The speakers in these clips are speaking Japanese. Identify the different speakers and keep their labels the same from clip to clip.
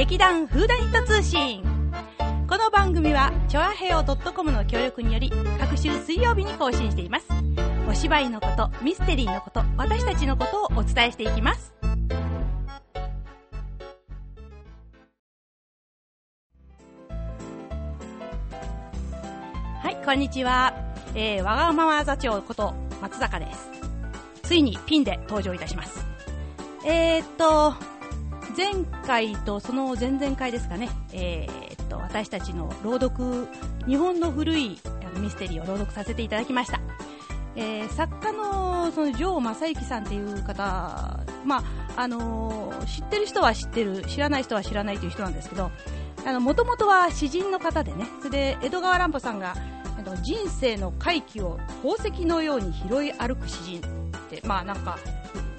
Speaker 1: 劇団フーダニット通信。この番組はチョアヘオ .com の協力により各週水曜日に更新しています。お芝居のことミステリーのこと私たちのことをお伝えしていきます。はいこんにちは、えー、わがまま座長こと松坂です。ついにピンで登場いたします。えー、っと前回とその前々回ですかね、えー、っと私たちの朗読日本の古いミステリーを朗読させていただきました。えー、作家のその城正幸さんっていう方、まああのー、知ってる人は知ってる、知らない人は知らないという人なんですけど、もともとは詩人の方でね、それで江戸川乱歩さんが人生の回帰を宝石のように拾い歩く詩人って、まあなんか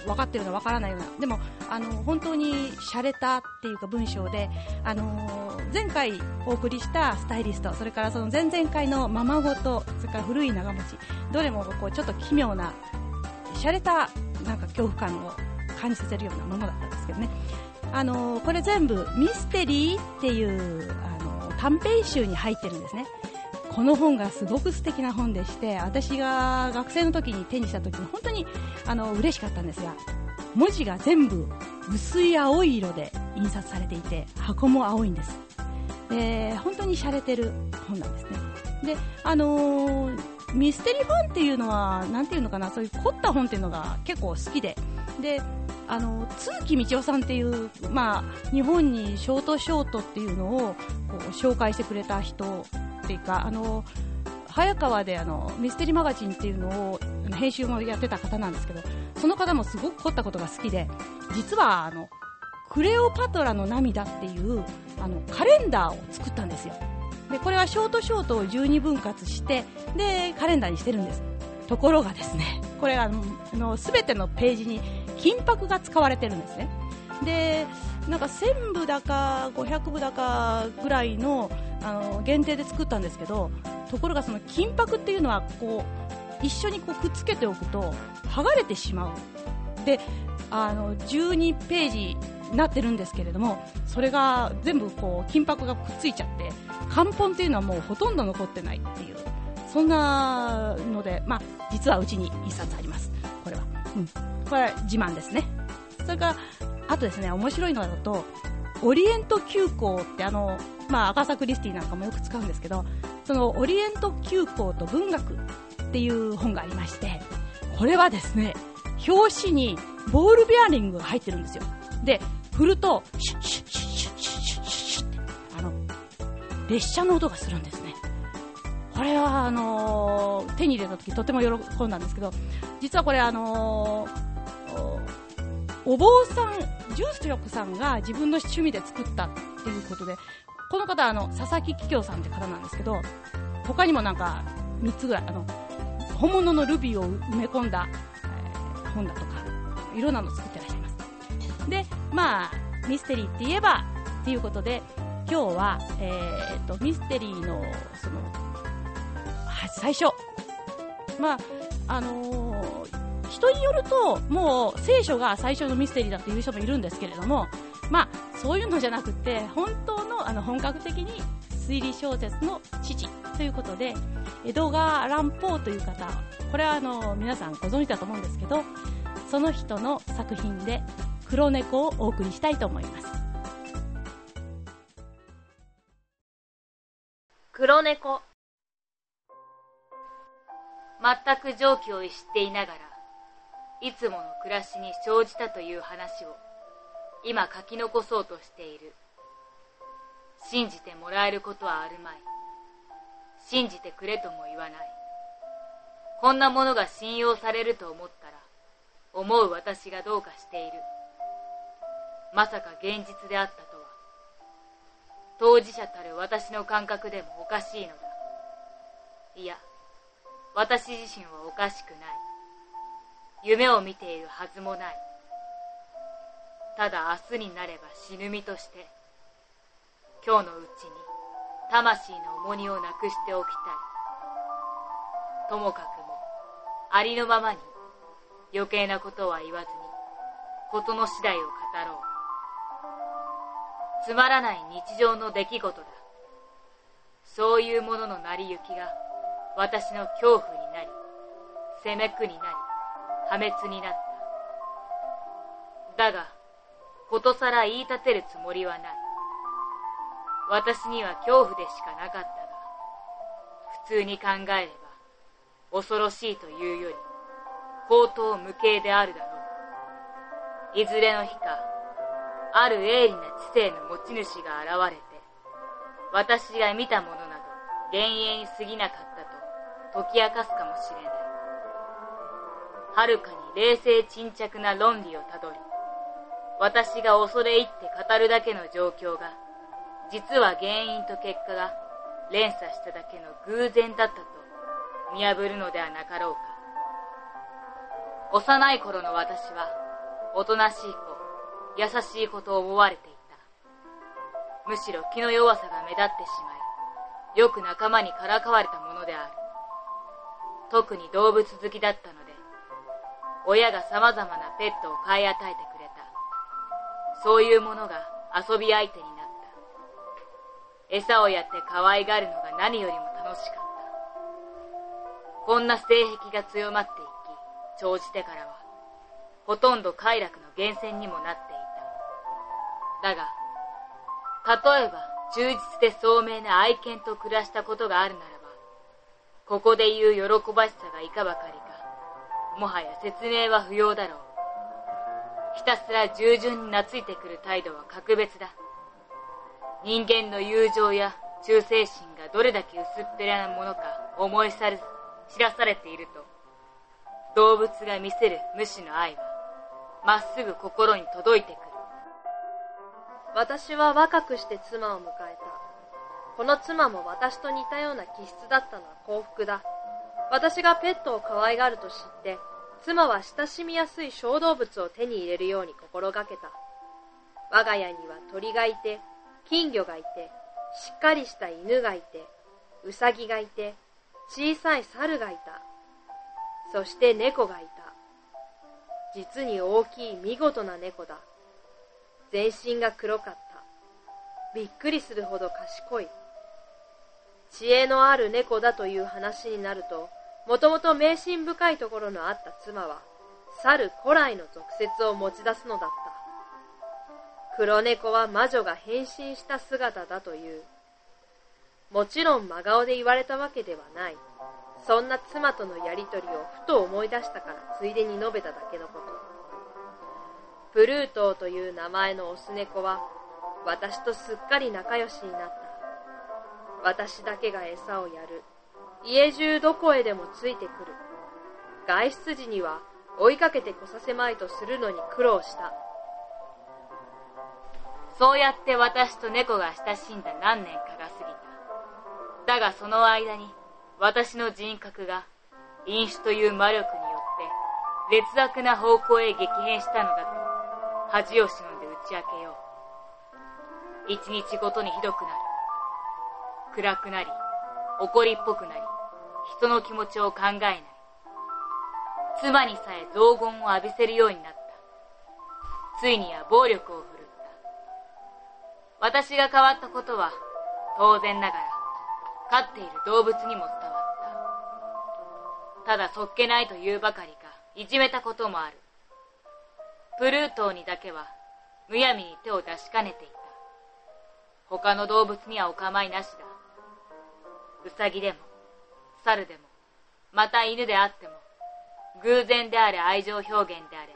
Speaker 1: 分かってるような分からないような。でもあの本当に洒落たっていうか文章で、あの、前回お送りしたスタイリストそれからその前々回のままごとそれから古い長持ちどれもこうちょっと奇妙な洒落たなんか恐怖感を感じさせるようなものだったんですけどね、あの、これ全部ミステリーっていう、あの、短編集に入ってるんですね。この本がすごく素敵な本でして私が学生の時に手にした時に本当にあの嬉しかったんですが文字が全部薄い青い色で印刷されていて箱も青いんです。で本当に洒落てる本なんですね。であのー、ミステリー本っていうのは何ていうのかなそういう凝った本っていうのが結構好きで。であの都築道夫さんっていう、まあ、日本にショートショートっていうのをこう紹介してくれた人っていうかあの早川であのミステリーマガジンっていうのを編集もやってた方なんですけどその方もすごく凝ったことが好きで実はあのクレオパトラの涙っていうあのカレンダーを作ったんですよ。でこれはショートショートを12分割してでカレンダーにしてるんです。ところがですねこれあのあの全てのページに金箔が使われてるんですね。でなんか1000部だか500部だかぐらいのあの限定で作ったんですけどところがその金箔っていうのはこう一緒にこうくっつけておくと剥がれてしまう。であの12ページになってるんですけれどもそれが全部こう金箔がくっついちゃって漢本っていうのはもうほとんど残ってないっていうそんなので、まあ、実はうちに1冊あります。これは、うん、これは自慢ですね。それからあとですね面白いのだとオリエント急行ってあのまあ、アガサ・クリスティなんかもよく使うんですけど、そのオリエント急行と文学っていう本がありまして、これはですね、表紙にボールベアリングが入ってるんですよ。で、振ると、シュッシュッシュッシュッシュッシュッシュッって、あの、列車の音がするんですね。これは、あのー、手に入れた時とても喜んだんですけど、実はこれあのー、お坊さん、ジュースチョクさんが自分の趣味で作ったっていうことで、この方はあの佐々木桔梗さんって方なんですけど他にもなんか3つぐらいあの本物のルビーを埋め込んだ、えー、本だとかいろんなの作ってらっしゃいます。でまあミステリーって言えばっていうことで今日は、えーと、ミステリーのその最初。まああのー、人によるともう聖書が最初のミステリーだっていう人もいるんですけれどもまあそういうのじゃなくて本当のあの本格的に推理小説の父ということで江戸川乱歩という方これはあの皆さんご存知だと思うんですけどその人の作品で「黒猫」をお送りしたいと思います。
Speaker 2: 黒猫。全く常軌を逸していながらいつもの暮らしに生じたという話を今書き残そうとしている。信じてもらえることはあるまい。信じてくれとも言わない。こんなものが信用されると思ったら思う私がどうかしている。まさか現実であったとは。当事者たる私の感覚でもおかしいのだ。いや私自身はおかしくない。夢を見ているはずもない。ただ明日になれば死ぬ身として今日のうちに魂の重荷をなくしておきたい。ともかくもありのままに余計なことは言わずに事の次第を語ろう。つまらない日常の出来事だ。そういうものの成り行きが私の恐怖になり、責めくになり、破滅になった。だが、ことさら言い立てるつもりはない。私には恐怖でしかなかったが、普通に考えれば、恐ろしいというより、高等無形であるだろう。いずれの日か、ある鋭利な知性の持ち主が現れて、私が見たものなど、幻影に過ぎなかったと解き明かすかもしれない。はるかに冷静沈着な論理をたどり、私が恐れ入って語るだけの状況が、実は原因と結果が連鎖しただけの偶然だったと見破るのではなかろうか。幼い頃の私は、おとなしい子、優しい子と思われていた。むしろ気の弱さが目立ってしまい、よく仲間にからかわれたものである。特に動物好きだったので、親が様々なペットを買い与えてくれた。そういうものが遊び相手になった。餌をやって可愛がるのが何よりも楽しかった。こんな性癖が強まっていき、生じてからは、ほとんど快楽の源泉にもなっていた。だが、例えば、忠実で聡明な愛犬と暮らしたことがあるならば、ここで言う喜ばしさがいかばかり、もはや説明は不要だろう。ひたすら従順に懐いてくる態度は格別だ。人間の友情や忠誠心がどれだけ薄っぺらなものか思い知らされていると、動物が見せる無視の愛は、まっすぐ心に届いてくる。
Speaker 3: 私は若くして妻を迎えた。この妻も私と似たような気質だったのは幸福だ。私がペットを可愛がると知って、妻は親しみやすい小動物を手に入れるように心がけた。我が家には鳥がいて、金魚がいて、しっかりした犬がいて、うさぎがいて、小さい猿がいた。そして猫がいた。実に大きい見事な猫だ。全身が黒かった。びっくりするほど賢い。知恵のある猫だという話になると、もともと迷信深いところのあった妻は、猿古来の俗説を持ち出すのだった。黒猫は魔女が変身した姿だという。もちろん真顔で言われたわけではない。そんな妻とのやりとりをふと思い出したからついでに述べただけのこと。プルートーという名前のオス猫は私とすっかり仲良しになった。私だけが餌をやる。家中どこへでもついてくる。外出時には追いかけてこさせまいとするのに苦労した。
Speaker 2: そうやって私と猫が親しんだ何年かが過ぎた。だがその間に私の人格が飲酒という魔力によって劣悪な方向へ激変したのだと恥を忍んで打ち明けよう。一日ごとにひどくなる。暗くなり、怒りっぽくなり、人の気持ちを考えない。妻にさえ雑言を浴びせるようになった。ついには暴力を振るった。私が変わったことは、当然ながら、飼っている動物にも伝わった。ただそっけないと言うばかりか、いじめたこともある。プルートーにだけは、むやみに手を出しかねていた。他の動物にはお構いなしだ。ウサギでも、猿でも、また犬であっても、偶然であれ愛情表現であれ、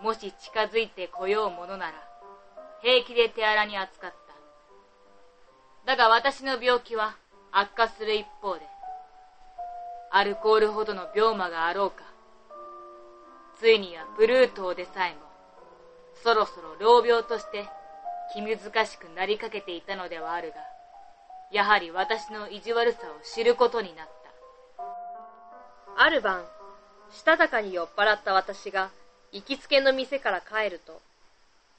Speaker 2: もし近づいてこようものなら、平気で手荒に扱った。だが私の病気は悪化する一方で、アルコールほどの病魔があろうか、ついにはブルートでさえも、そろそろ老病として気難しくなりかけていたのではあるが、やはり私の意地悪さを知ることになった。
Speaker 3: ある晩、したたかに酔っ払った私が行きつけの店から帰ると、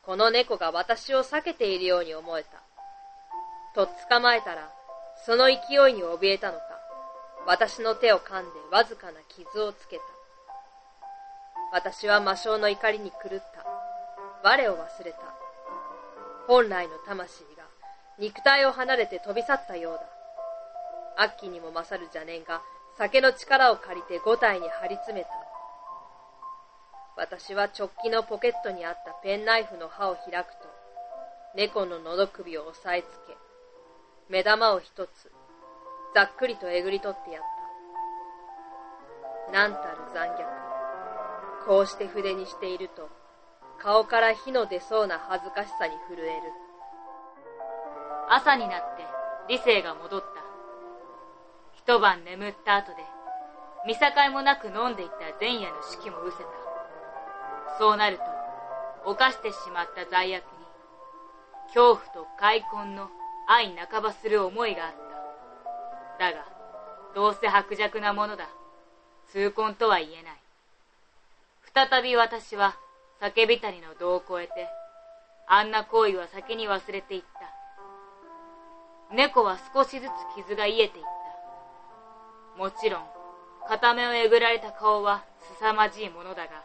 Speaker 3: この猫が私を避けているように思えた。と捕まえたら、その勢いに怯えたのか、私の手を噛んでわずかな傷をつけた。私は魔性の怒りに狂った。我を忘れた。本来の魂肉体を離れて飛び去ったようだ。悪鬼にも勝る邪念が酒の力を借りて五体に張り詰めた。私は直帰のポケットにあったペンナイフの刃を開くと、猫の喉首を押さえつけ、目玉を一つ、ざっくりとえぐり取ってやった。なんたる残虐。こうして筆にしていると、顔から火の出そうな恥ずかしさに震える。
Speaker 2: 朝になって理性が戻った。一晩眠った後で、見境もなく飲んでいた前夜の式も失せた。そうなると、犯してしまった罪悪に、恐怖と開墾の愛半ばする思いがあった。だが、どうせ薄弱なものだ。痛恨とは言えない。再び私は酒浸りの度を超えて、あんな行為は先に忘れていった。猫は少しずつ傷が癒えていった。もちろん、片目をえぐられた顔は凄まじいものだが、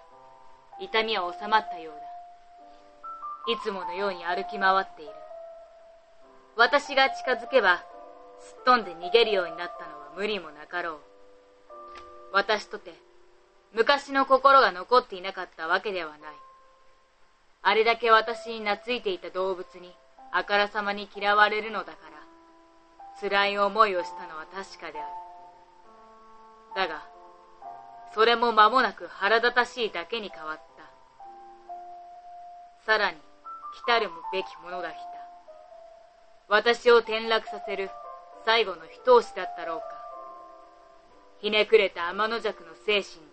Speaker 2: 痛みは収まったようだ。いつものように歩き回っている。私が近づけば、すっ飛んで逃げるようになったのは無理もなかろう。私とて、昔の心が残っていなかったわけではない。あれだけ私に懐いていた動物に、あからさまに嫌われるのだから、辛い思いをしたのは確かである。だが、それも間もなく腹立たしいだけに変わった。さらに、来たるべきものが来た。私を転落させる最後の一押しだったろうか。ひねくれた天の弱の精神だ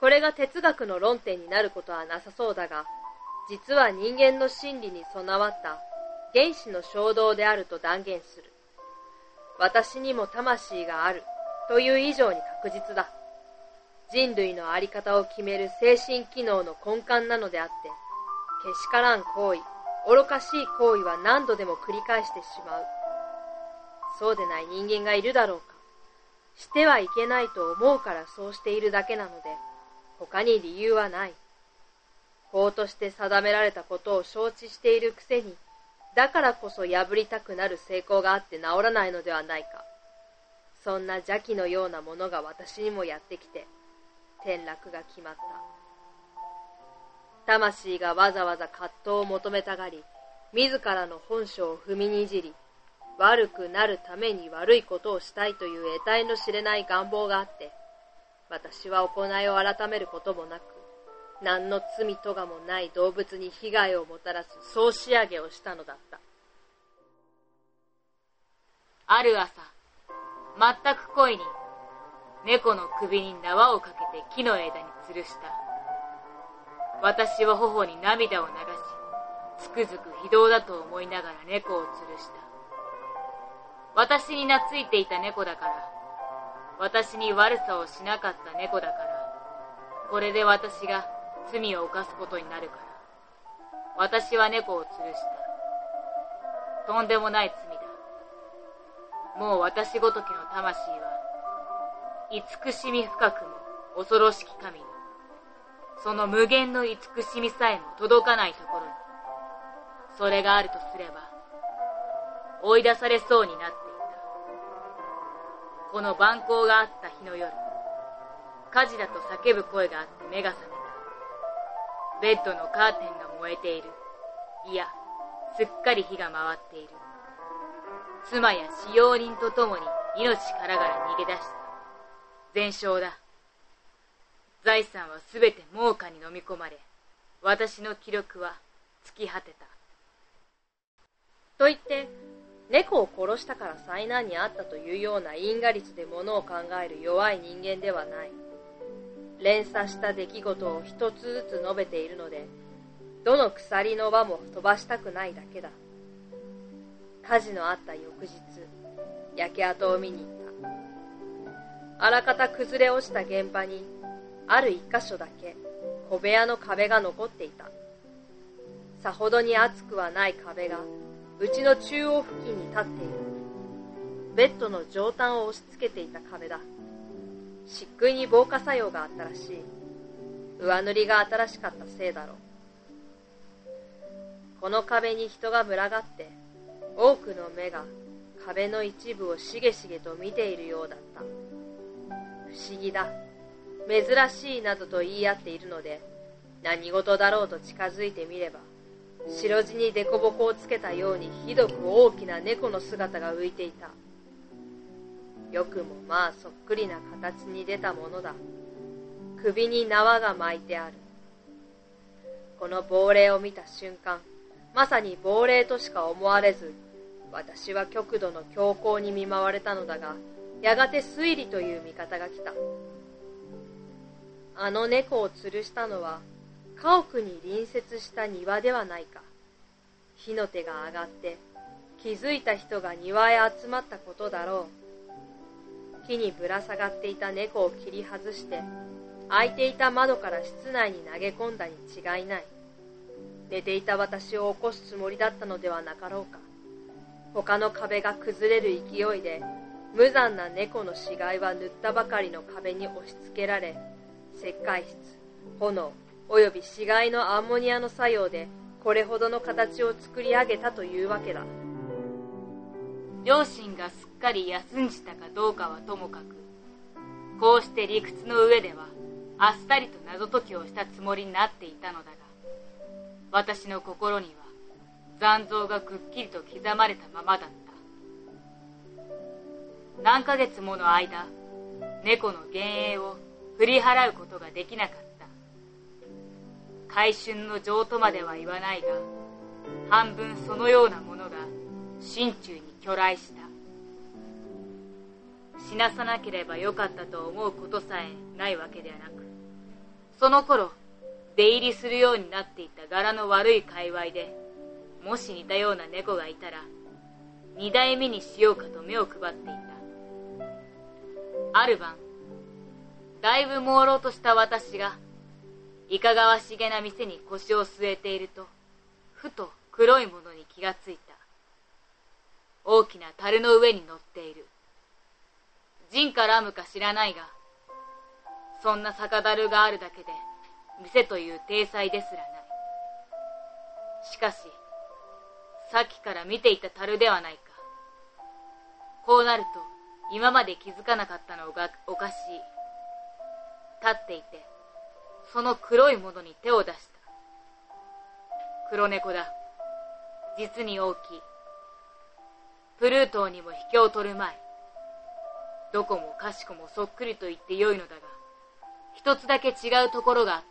Speaker 3: これが哲学の論点になることはなさそうだが、実は人間の心理に備わった原始の衝動であると断言する。私にも魂があるという以上に確実だ。人類のあり方を決める精神機能の根幹なのであって、けしからん行為、愚かしい行為は何度でも繰り返してしまう。そうでない人間がいるだろうか。してはいけないと思うからそうしているだけなので、他に理由はない。法として定められたことを承知しているくせに、だからこそ破りたくなる成功があって治らないのではないか。そんな邪気のようなものが私にもやってきて、転落が決まった。魂がわざわざ葛藤を求めたがり、自らの本性を踏みにじり、悪くなるために悪いことをしたいという得体の知れない願望があって、私は行いを改めることもなく、何の罪とがもない動物に被害をもたらす総仕上げをしたのだった。
Speaker 2: ある朝、全く恋に、猫の首に縄をかけて木の枝に吊るした。私は頬に涙を流し、つくづく非道だと思いながら猫を吊るした。私に懐いていた猫だから、私に悪さをしなかった猫だから、これで私が罪を犯すことになるから、私は猫を吊るした。とんでもない罪だ。もう私ごときの魂は、慈しみ深くも恐ろしき神に、その無限の慈しみさえも届かないところに、それがあるとすれば、追い出されそうになっていたこの蛮行があった日の夜、火事だと叫ぶ声があって目が覚め。ベッドのカーテンが燃えている。いや、すっかり火が回っている。妻や使用人と共に命からがら逃げ出した。全焼だ。財産はすべて猛火に飲み込まれ、私の記録は尽き果てた。
Speaker 3: と言って、猫を殺したから災難にあったというような因果率で物を考える弱い人間ではない。連鎖した出来事を一つずつ述べているので、どの鎖の輪も飛ばしたくないだけだ。火事のあった翌日、焼け跡を見に行った。あらかた崩れ落ちた現場に、ある一箇所だけ小部屋の壁が残っていた。さほどに厚くはない壁がうちの中央付近に立っている。ベッドの上端を押し付けていた壁だ。漆喰に防火作用があったらしい。上塗りが新しかったせいだろう。この壁に人が群がって、多くの目が壁の一部をしげしげと見ているようだった。不思議だ。珍しいなどと言い合っているので、何事だろうと近づいてみれば、白地に凸凹をつけたようにひどく大きな猫の姿が浮いていた。よくもまあそっくりな形に出たものだ。首に縄が巻いてある。この亡霊を見た瞬間、まさに亡霊としか思われず、私は極度の強行に見舞われたのだが、やがて推理という味方が来た。あの猫を吊るしたのは、家屋に隣接した庭ではないか。火の手が上がって、気づいた人が庭へ集まったことだろう。木にぶら下がっていた猫を切り外して、開いていた窓から室内に投げ込んだに違いない。寝ていた私を起こすつもりだったのではなかろうか。他の壁が崩れる勢いで、無残な猫の死骸は塗ったばかりの壁に押し付けられ、石灰質、炎、および死骸のアンモニアの作用で、これほどの形を作り上げたというわけだ。
Speaker 2: 両親がすっかり休んじたかどうかはともかく、こうして理屈の上では、あっさりと謎解きをしたつもりになっていたのだが、私の心には残像がくっきりと刻まれたままだった。何ヶ月もの間、猫の幻影を振り払うことができなかった。回春の情とまでは言わないが、半分そのようなものが心中に巨来した。死なさなければよかったと思うことさえないわけではなく、その頃、出入りするようになっていた柄の悪い界隈で、もし似たような猫がいたら、二代目にしようかと目を配っていた。ある晩、だいぶ朦朧とした私が、いかがわしげな店に腰を据えていると、ふと黒いものに気がついた。大きな樽の上に乗っている。人かラムか知らないが、そんな酒樽があるだけで、店という体裁ですらない。しかし、さっきから見ていた樽ではないか。こうなると、今まで気づかなかったのがおかしい。立っていて、その黒いものに手を出した。黒猫だ。実に大きい。プルートーにも引けを取るまい。どこもかしこもそっくりと言ってよいのだが、一つだけ違うところがあった。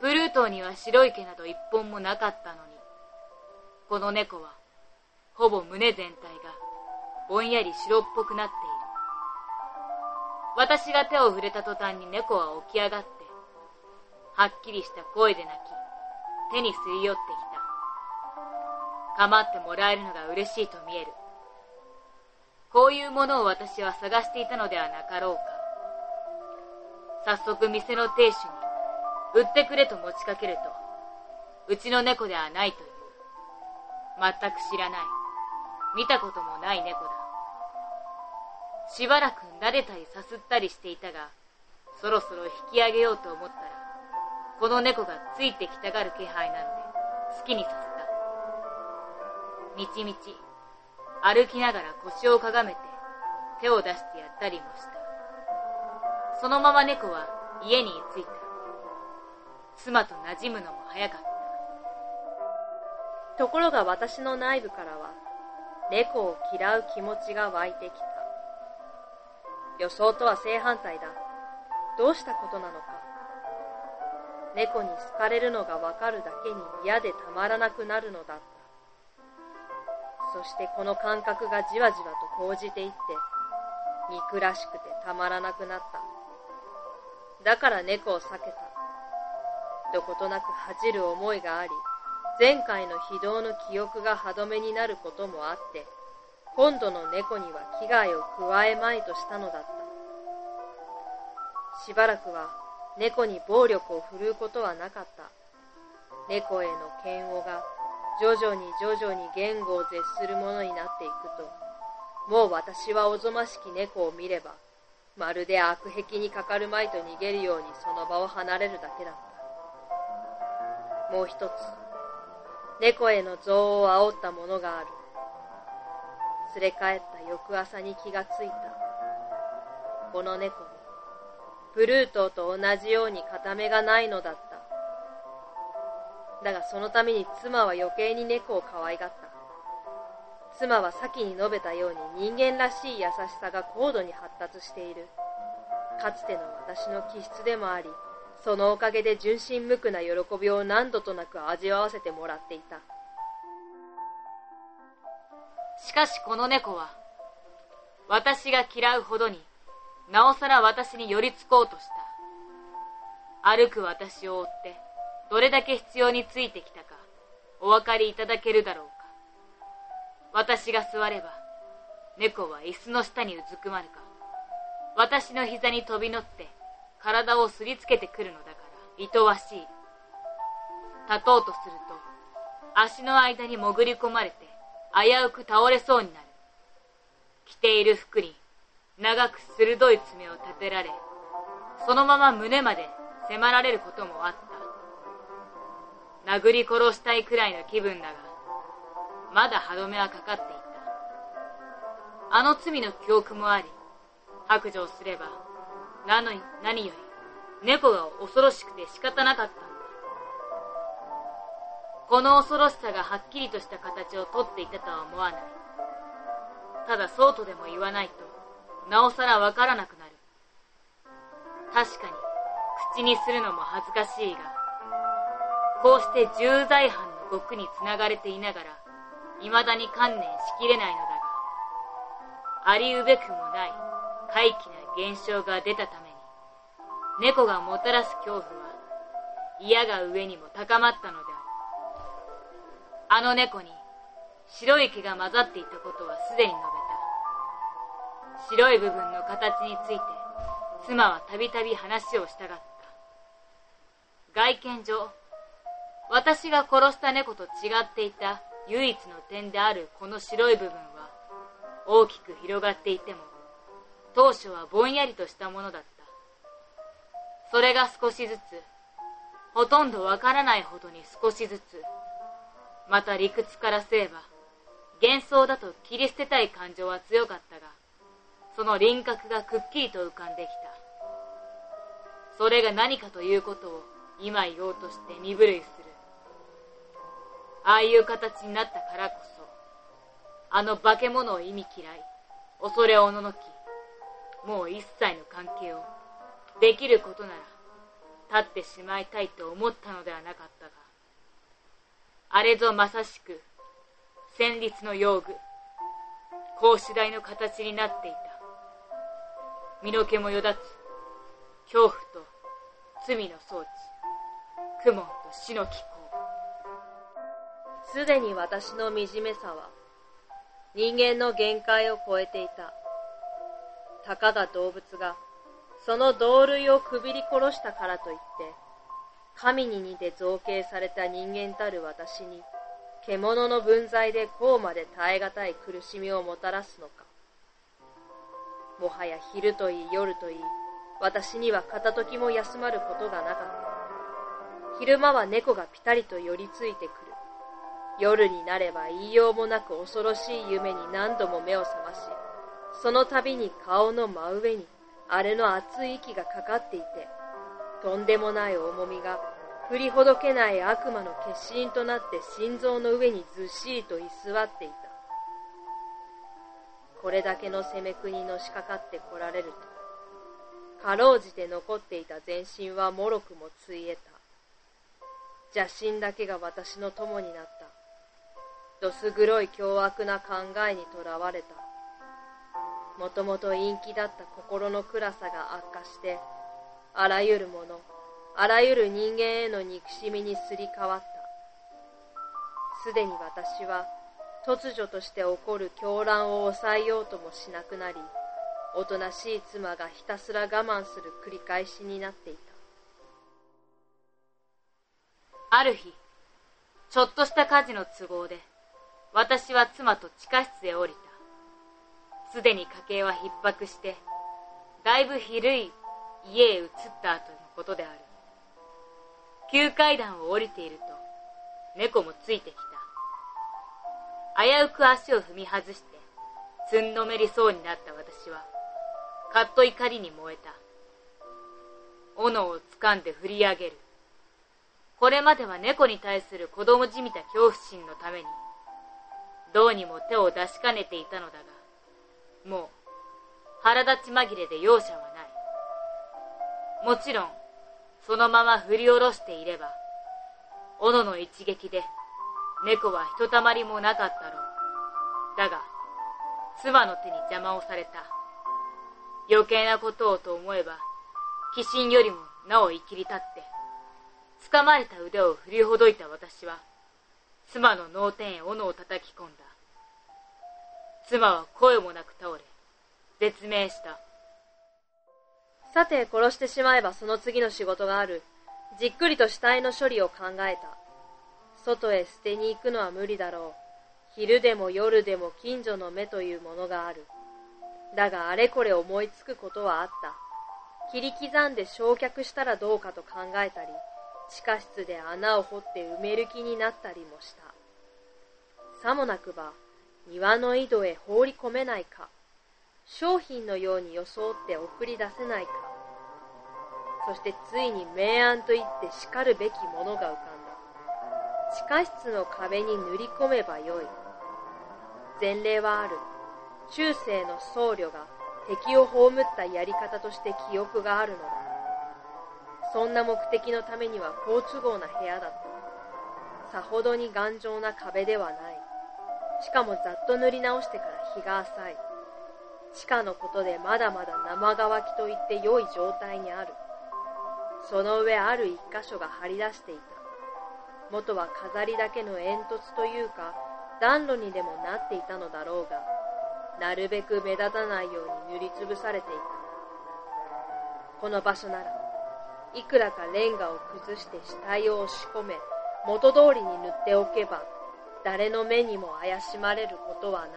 Speaker 2: ブルートには白い毛など一本もなかったのに、この猫は、ほぼ胸全体が、ぼんやり白っぽくなっている。私が手を触れた途端に猫は起き上がって、はっきりした声で泣き、手に吸い寄ってきた。構ってもらえるのが嬉しいと見える。こういうものを私は探していたのではなかろうか。早速店の亭主に、売ってくれと持ちかけると、うちの猫ではないという。全く知らない。見たこともない猫だ。しばらく撫でたりさすったりしていたが、そろそろ引き上げようと思ったら、この猫がついてきたがる気配なので、好きにさせた。みちみち、歩きながら腰をかがめて、手を出してやったりもした。そのまま猫は家に着いた。妻と馴染むのも早かった。
Speaker 3: ところが私の内部からは、猫を嫌う気持ちが湧いてきた。予想とは正反対だ。どうしたことなのか。猫に好かれるのがわかるだけに嫌でたまらなくなるのだった。そしてこの感覚がじわじわと講じていって、憎らしくてたまらなくなった。だから猫を避けた。どことなく恥じる思いがあり、前回の非道の記憶が歯止めになることもあって、今度の猫には危害を加えまいとしたのだった。しばらくは猫に暴力を振るうことはなかった。猫への嫌悪が徐々に徐々に言語を絶するものになっていくと、もう私はおぞましき猫を見れば、まるで悪癖にかかるまいと逃げるようにその場を離れるだけだった。もう一つ、猫への情を煽ったものがある。連れ帰った翌朝に気がついた。この猫も、プルートと同じように片目がないのだった。だがそのために妻は余計に猫を可愛がった。妻は先に述べたように人間らしい優しさが高度に発達している。かつての私の気質でもあり、そのおかげで純真無垢な喜びを何度となく味わわせてもらっていた。
Speaker 2: しかしこの猫は、私が嫌うほどに、なおさら私に寄りつこうとした。歩く私を追って、どれだけ必要についてきたか、お分かりいただけるだろうか。私が座れば、猫は椅子の下にうずくまるか、私の膝に飛び乗って、体をすりつけてくるのだから、愛わしい。立とうとすると、足の間に潜り込まれて、危うく倒れそうになる。着ている服に、長く鋭い爪を立てられ、そのまま胸まで迫られることもあった。殴り殺したいくらいの気分だが、まだ歯止めはかかっていた。あの罪の記憶もあり、白状すれば、なのに何より、猫が恐ろしくて仕方なかったんだ。この恐ろしさがはっきりとした形をとっていたとは思わない。ただそうとでも言わないと、なおさらわからなくなる。確かに、口にするのも恥ずかしいが、こうして重罪犯の獄につながれていながら、未だに観念しきれないのだが、ありうべくもない怪奇な現象が出たために、猫がもたらす恐怖は、嫌が上にも高まったのである。あの猫に白い毛が混ざっていたことはすでに述べた。白い部分の形について、妻はたびたび話をしたがった。外見上、私が殺した猫と違っていた唯一の点であるこの白い部分は大きく広がっていても当初はぼんやりとしたものだった。それが少しずつほとんどわからないほどに少しずつまた理屈からすれば幻想だと切り捨てたい感情は強かったがその輪郭がくっきりと浮かんできた。それが何かということを今言おうとして身震いする。ああいう形になったからこそ、あの化け物を意味嫌い、恐れおののき、もう一切の関係を、できることなら、立ってしまいたいと思ったのではなかったが、あれぞまさしく、戦慄の用具、格子台の形になっていた。身の毛もよだつ、恐怖と罪の装置、苦悶と死の気候。
Speaker 3: すでに私の惨めさは人間の限界を超えていた。たかが動物がその同類をくびり殺したからといって、神に似て造形された人間たる私に、獣の分際でこうまで耐え難い苦しみをもたらすのか。もはや昼といい夜といい、私には片時も休まることがなかった。昼間は猫がぴたりと寄りついてくる。夜になれば言いようもなく恐ろしい夢に何度も目を覚まし、その度に顔の真上にあれの熱い息がかかっていて、とんでもない重みが振りほどけない悪魔の決心となって心臓の上にずっしりと居座っていた。これだけの攻め国の仕掛かってこられると、かろうじて残っていた全身はもろくもついえた。邪心だけが私の友になった。どす黒い凶悪な考えにとらわれた。もともと陰気だった心の暗さが悪化して、あらゆるもの、あらゆる人間への憎しみにすり替わった。すでに私は、突如として起こる狂乱を抑えようともしなくなり、おとなしい妻がひたすら我慢する繰り返しになっていた。
Speaker 2: ある日、ちょっとした火事の都合で、私は妻と地下室へ降りた。すでに家計は逼迫して、だいぶ広い家へ移った後のことである。急階段を降りていると、猫もついてきた。危うく足を踏み外して、つんのめりそうになった私は、かっと怒りに燃えた。斧を掴んで振り上げる。これまでは猫に対する子供じみた恐怖心のために、どうにも手を出しかねていたのだが、もう、腹立ち紛れで容赦はない。もちろん、そのまま振り下ろしていれば、斧の一撃で、猫はひとたまりもなかったろう。だが、妻の手に邪魔をされた。余計なことをと思えば、鬼神よりもなお生きり立って、掴まれた腕を振りほどいた私は、妻の脳天へ斧を叩き込んだ。妻は声もなく倒れ、絶命した。
Speaker 3: さて、殺してしまえばその次の仕事がある。じっくりと死体の処理を考えた。外へ捨てに行くのは無理だろう。昼でも夜でも近所の目というものがある。だがあれこれ思いつくことはあった。切り刻んで焼却したらどうかと考えたり、地下室で穴を掘って埋める気になったりもした。さもなくば、庭の井戸へ放り込めないか、商品のように装って送り出せないか、そしてついに明暗と言って叱るべきものが浮かんだ。地下室の壁に塗り込めばよい。前例はある。中世の僧侶が敵を葬ったやり方として記憶があるのだ。そんな目的のためには好都合な部屋だった。さほどに頑丈な壁ではない。しかもざっと塗り直してから日が浅い。地下のことでまだまだ生乾きと言って良い状態にある。その上ある一箇所が張り出していた。元は飾りだけの煙突というか、暖炉にでもなっていたのだろうが、なるべく目立たないように塗りつぶされていた。この場所なら、いくらかレンガを崩して死体を押し込め、元通りに塗っておけば、誰の目にも怪しまれることはない。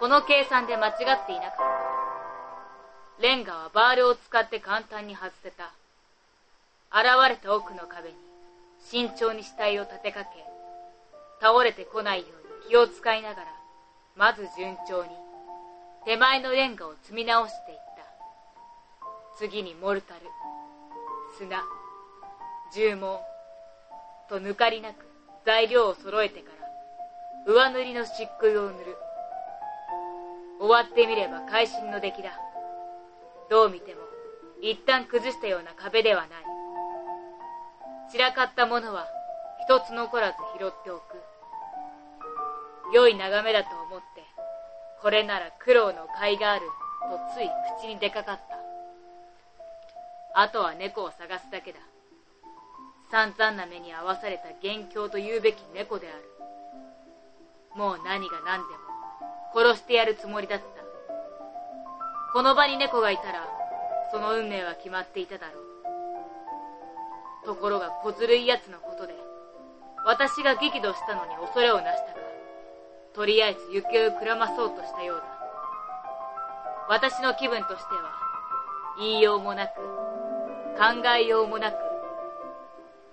Speaker 2: この計算で間違っていなかった。レンガはバールを使って簡単に外せた。現れた奥の壁に慎重に死体を立てかけ、倒れてこないように気を使いながら、まず順調に、手前のレンガを積み直していった。次にモルタル、砂、重毛、と抜かりなく材料を揃えてから、上塗りの漆喰を塗る。終わってみれば会心の出来だ。どう見ても、一旦崩したような壁ではない。散らかったものは一つ残らず拾っておく。良い眺めだと思って、これなら苦労の甲斐があるとつい口に出かかった。あとは猫を探すだけだ。散々な目に遭わされた元凶と言うべき猫である。もう何が何でも殺してやるつもりだった。この場に猫がいたら、その運命は決まっていただろう。ところが小ずるい奴のことで、私が激怒したのに恐れをなしたが、とりあえず行方をくらまそうとしたようだ。私の気分としては、言いようもなく、考えようもなく、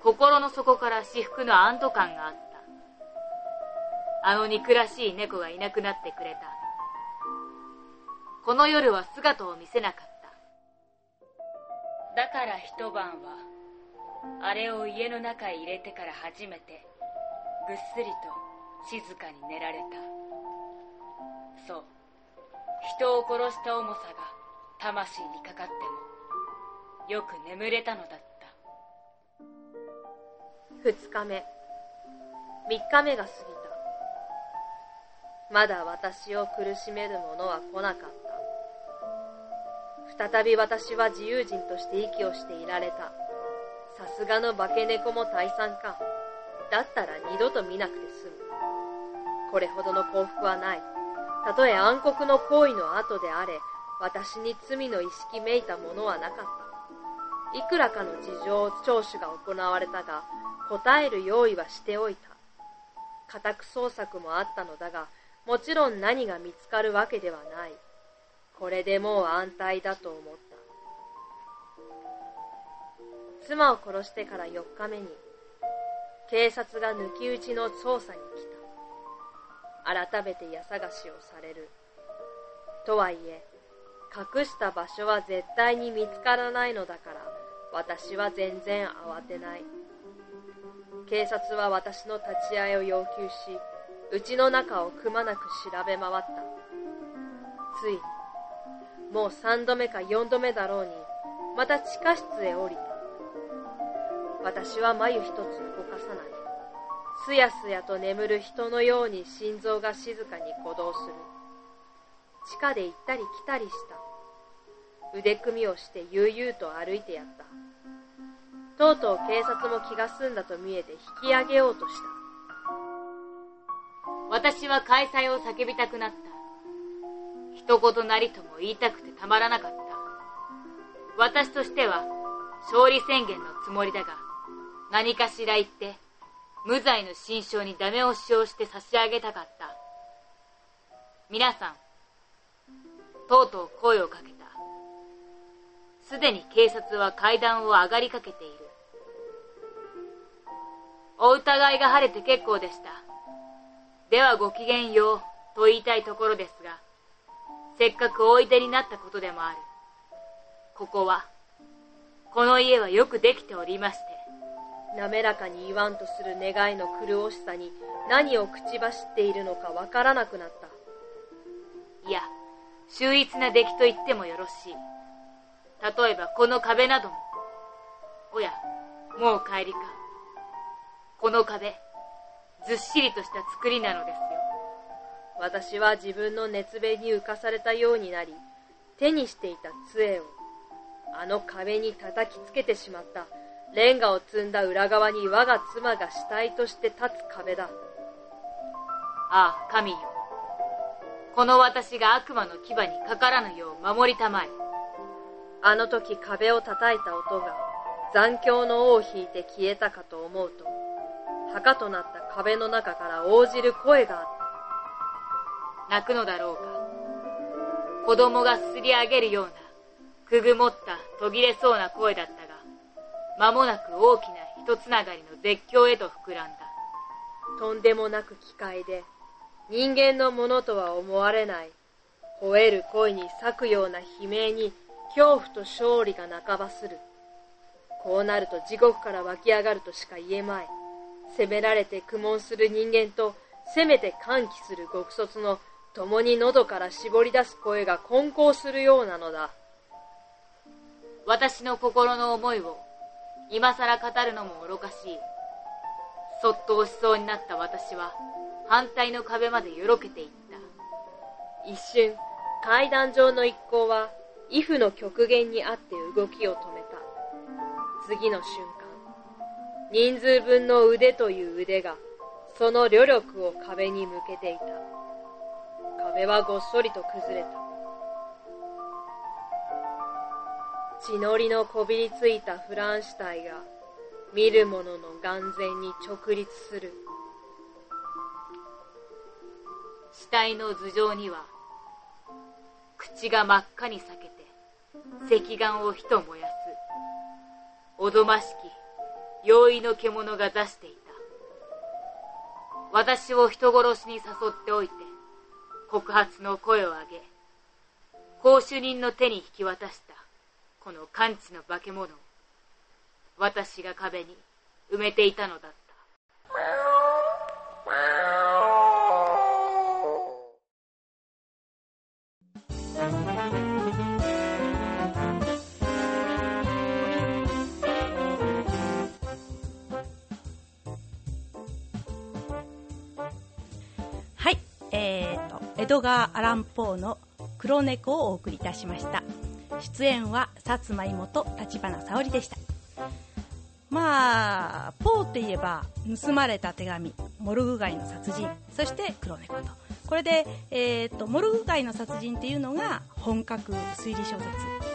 Speaker 2: 心の底から至福の安堵感があった。あの憎らしい猫がいなくなってくれた。この夜は姿を見せなかった。だから一晩は、あれを家の中へ入れてから初めて、ぐっすりと静かに寝られたそう人を殺した重さが魂にかかってもよく眠れたのだった
Speaker 3: 二日目。三日目が過ぎた。まだ私を苦しめる者は来なかった。再び私は自由人として息をしていられた。さすがの化け猫も退散か。だったら二度と見なくて済む。これほどの幸福はない。たとえ暗黒の行為の後であれ、私に罪の意識めいたものはなかった。いくらかの事情聴取が行われたが、答える用意はしておいた。家宅捜索もあったのだが、もちろん何が見つかるわけではない。これでもう安泰だと思った。妻を殺してから4日目に、警察が抜き打ちの捜査に来た。改めて家探しをされる。とはいえ、隠した場所は絶対に見つからないのだから、私は全然慌てない。警察は私の立ち会いを要求し、うちの中をくまなく調べ回った。ついに、もう三度目か四度目だろうに、また地下室へ降りた。私は眉一つ動かさない。すやすやと眠る人のように心臓が静かに鼓動する。地下で行ったり来たりした。腕組みをして悠々と歩いてやった。とうとう警察も気が済んだと見えて引き上げようとした。
Speaker 2: 私は開催を叫びたくなった。一言なりとも言いたくてたまらなかった。私としては勝利宣言のつもりだが、何かしら言って、無罪の心証にダメ押しをして差し上げたかった。皆さん、とうとう声をかけた。すでに警察は階段を上がりかけている。お疑いが晴れて結構でした。ではごきげんようと言いたいところですが、せっかくおいでになったことでもある。ここは、この家はよくできておりまして。
Speaker 3: 滑らかに言わんとする願いの苦しさに何を口走っているのかわからなくなった。
Speaker 2: いや、秀逸な出来と言ってもよろしい。例えばこの壁なども。おや、もう帰りか。この壁、ずっしりとした作りなのですよ。
Speaker 3: 私は自分の熱弁に浮かされたようになり、手にしていた杖を、あの壁に叩きつけてしまった。レンガを積んだ裏側に我が妻が死体として立つ壁だ。
Speaker 2: ああ、神よ。この私が悪魔の牙にかからぬよう守りたまえ。
Speaker 3: あの時壁を叩いた音が残響の尾を引いて消えたかと思うと、墓となった壁の中から応じる声があった。
Speaker 2: 泣くのだろうか。子供がすり上げるような、くぐもった途切れそうな声だったが、間もなく大きな一つながりの絶叫へと膨らんだ。
Speaker 3: とんでもなく機械で、人間のものとは思われない、吠える声に咲くような悲鳴に恐怖と勝利が半ばする。こうなると地獄から湧き上がるとしか言えまい。責められて苦悶する人間と、せめて歓喜する極卒の共に喉から絞り出す声が混交するようなのだ。
Speaker 2: 私の心の思いを今更語るのも愚かしい。そっと押しそうになった私は、反対の壁までよろけていった。
Speaker 3: 一瞬、階段上の一行は、イフの極限にあって動きを止めた。次の瞬間、人数分の腕という腕が、その旅力を壁に向けていた。壁はごっそりと崩れた。血のりのこびりついたフランシュタイが、見る者の眼前に直立する。
Speaker 2: 死体の頭上には、口が真っ赤に裂けて、赤眼を火と燃やす、おどましき、容易の獣が出していた。私を人殺しに誘っておいて、告発の声を上げ、公主人の手に引き渡した、この完治の化け物を、私が壁に埋めていたのだった。
Speaker 1: 江戸川アランポーの黒猫をお送りいたしました。出演は薩摩芋と立花沙織でした。まあポーって言えば盗まれた手紙モルグ街の殺人。そして黒猫と。これで、えーと、モルグ街の殺人っていうのが本格推理小説。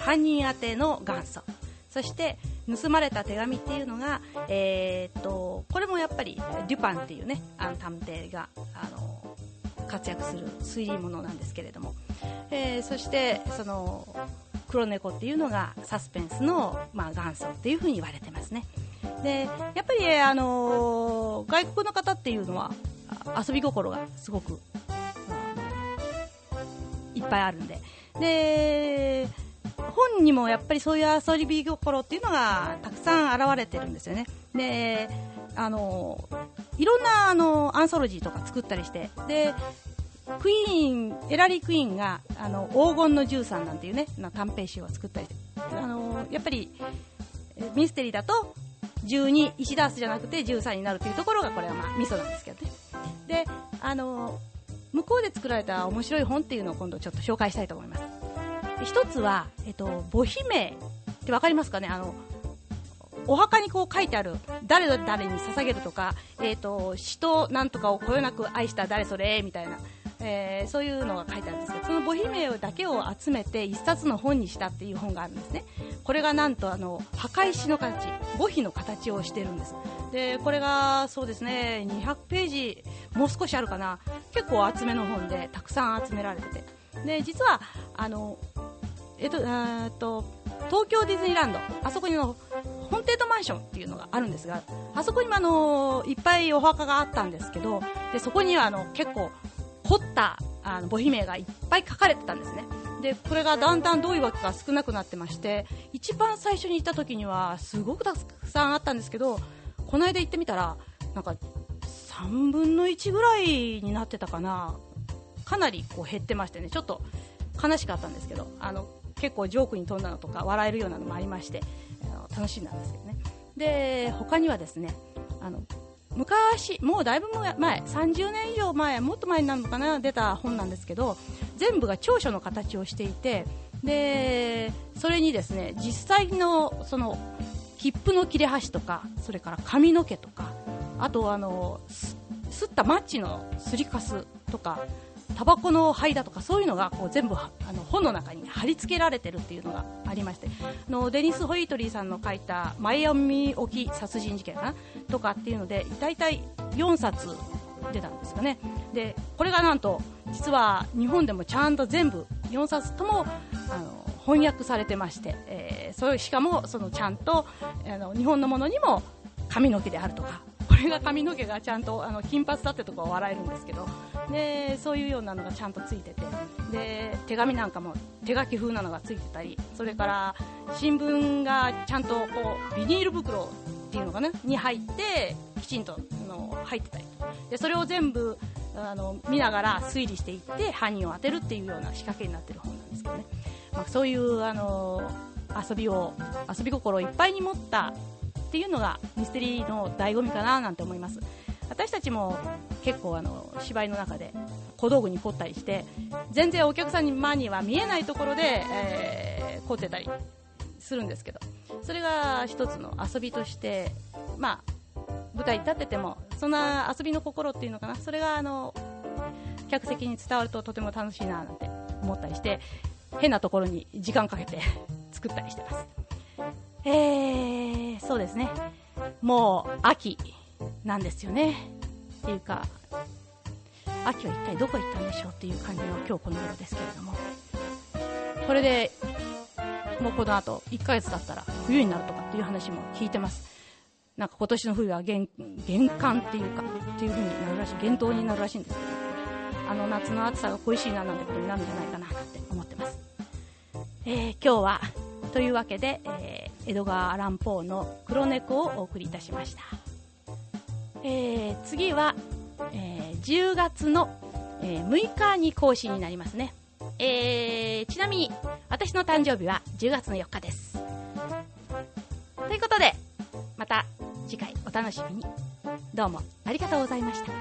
Speaker 1: 犯人宛ての元祖。そして盗まれた手紙っていうのが、えーと、これもやっぱりデュパンっていうねあの探偵があの活躍する推理物なんですけれども、えー、そしてその黒猫っていうのがサスペンスの、まあ、元祖っていうふうに言われてますね、で、やっぱり、あのー外国の方っていうのは、遊び心がすごく、あいっぱいあるんで。で、本にもやっぱりそういう遊び心っていうのがたくさん現れてるんですよね。で、あのいろんなあのアンソロジーとか作ったりして、で、クイーン、エラリー・クイーンがあの黄金の13なんていうね、短編集を作ったりして、あのやっぱりミステリーだと12、石ダースじゃなくて13になるというところがこれはまあミソなんですけどね。で、あの向こうで作られた面白い本っていうのを今度ちょっと紹介したいと思います。一つは、えっと、母姫ってわかりますかね？あの、お墓にこう書いてある、誰々に捧げるとか、えっ、と、死となんとかをこよなく愛した誰それ、みたいな、えーそういうのが書いてあるんですけど、その母姫だけを集めて一冊の本にしたっていう本があるんですね。これがなんとあの、墓石の形、母碑の形をしてるんです。で、これがそうですね、200ページ、もう少しあるかな、結構厚めの本で、たくさん集められてて。で、実は、あの、えっと、えっと、東京ディズニーランド、あそこにの、ホンテードマンションっていうのがあるんですが、あそこにもあの、いっぱいお墓があったんですけど、で、そこにはあの、結構、凝った、あの、母姫がいっぱい書かれてたんですね。で、これがだんだんどういうわけか少なくなってまして、一番最初に行った時には、すごくたくさんあったんですけど、この間行ってみたら、なんか、3分の1ぐらいになってたかな。かなりこう減ってましてね、ちょっと悲しかったんですけど、あの、結構ジョークに飛んだのとか笑えるようなのもありまして、あの楽しんだんですけどね。で、他にはですね、あの、昔、もうだいぶ前、30年以上前、もっと前になるのかな、出た本なんですけど、全部が長所の形をしていて、で、それにですね、実際の、その、切符の切れ端とか、それから髪の毛とか、あとあの、すすったマッチのすりかすとか、タバコの灰だとかそういうのがこう全部あの本の中に貼り付けられてるっていうのがありましてあのデニス・ホイートリーさんの書いたマイアミ沖殺人事件かなとかっていうので大体4冊出たんですかね。でこれがなんと実は日本でもちゃんと全部4冊ともあの翻訳されてまして、えーそれしかもそのちゃんとあの日本のものにも髪の毛であるとかれが髪の毛がちゃんとあの金髪だってとこは笑えるんですけどでそういうようなのがちゃんとついててで手紙なんかも手書き風なのがついてたりそれから新聞がちゃんとこうビニール袋っていうのかな？に入ってきちんとあの入ってたり。でそれを全部あの見ながら推理していって犯人を当てるっていうような仕掛けになってる本なんですけどね、まあ、そういうあの遊びを遊び心をいっぱいに持ったっていうのがミステリーの醍醐味かななんて思います。私たちも結構あの芝居の中で小道具に凝ったりして全然お客さんに間には見えないところで、えー凝ってたりするんですけど。それが一つの遊びとしてまあ舞台に立っててもそんな遊びの心っていうのかな。それがあの客席に伝わるととても楽しいななんて思ったりして変なところに時間かけて作ったりしてます。えー、そうですね。もう秋なんですよね。っていうか秋は一体どこ行ったんでしょうっていう感じの今日この頃ですけれども。これでもうこの後1ヶ月経ったら冬になるとかっていう話も聞いてます。なんか今年の冬は厳厳寒っていうかっていう風になるらしい厳冬になるらしいんですけどあの夏の暑さが恋しいななんてことになるんじゃないかななんて思ってます、えー今日はというわけで、えー江戸川乱歩の黒猫をお送りいたしました、えー次は、えー10月の、えー6日に更新になりますね、えーちなみに私の誕生日は10月の4日です。ということでまた次回お楽しみに。どうもありがとうございました。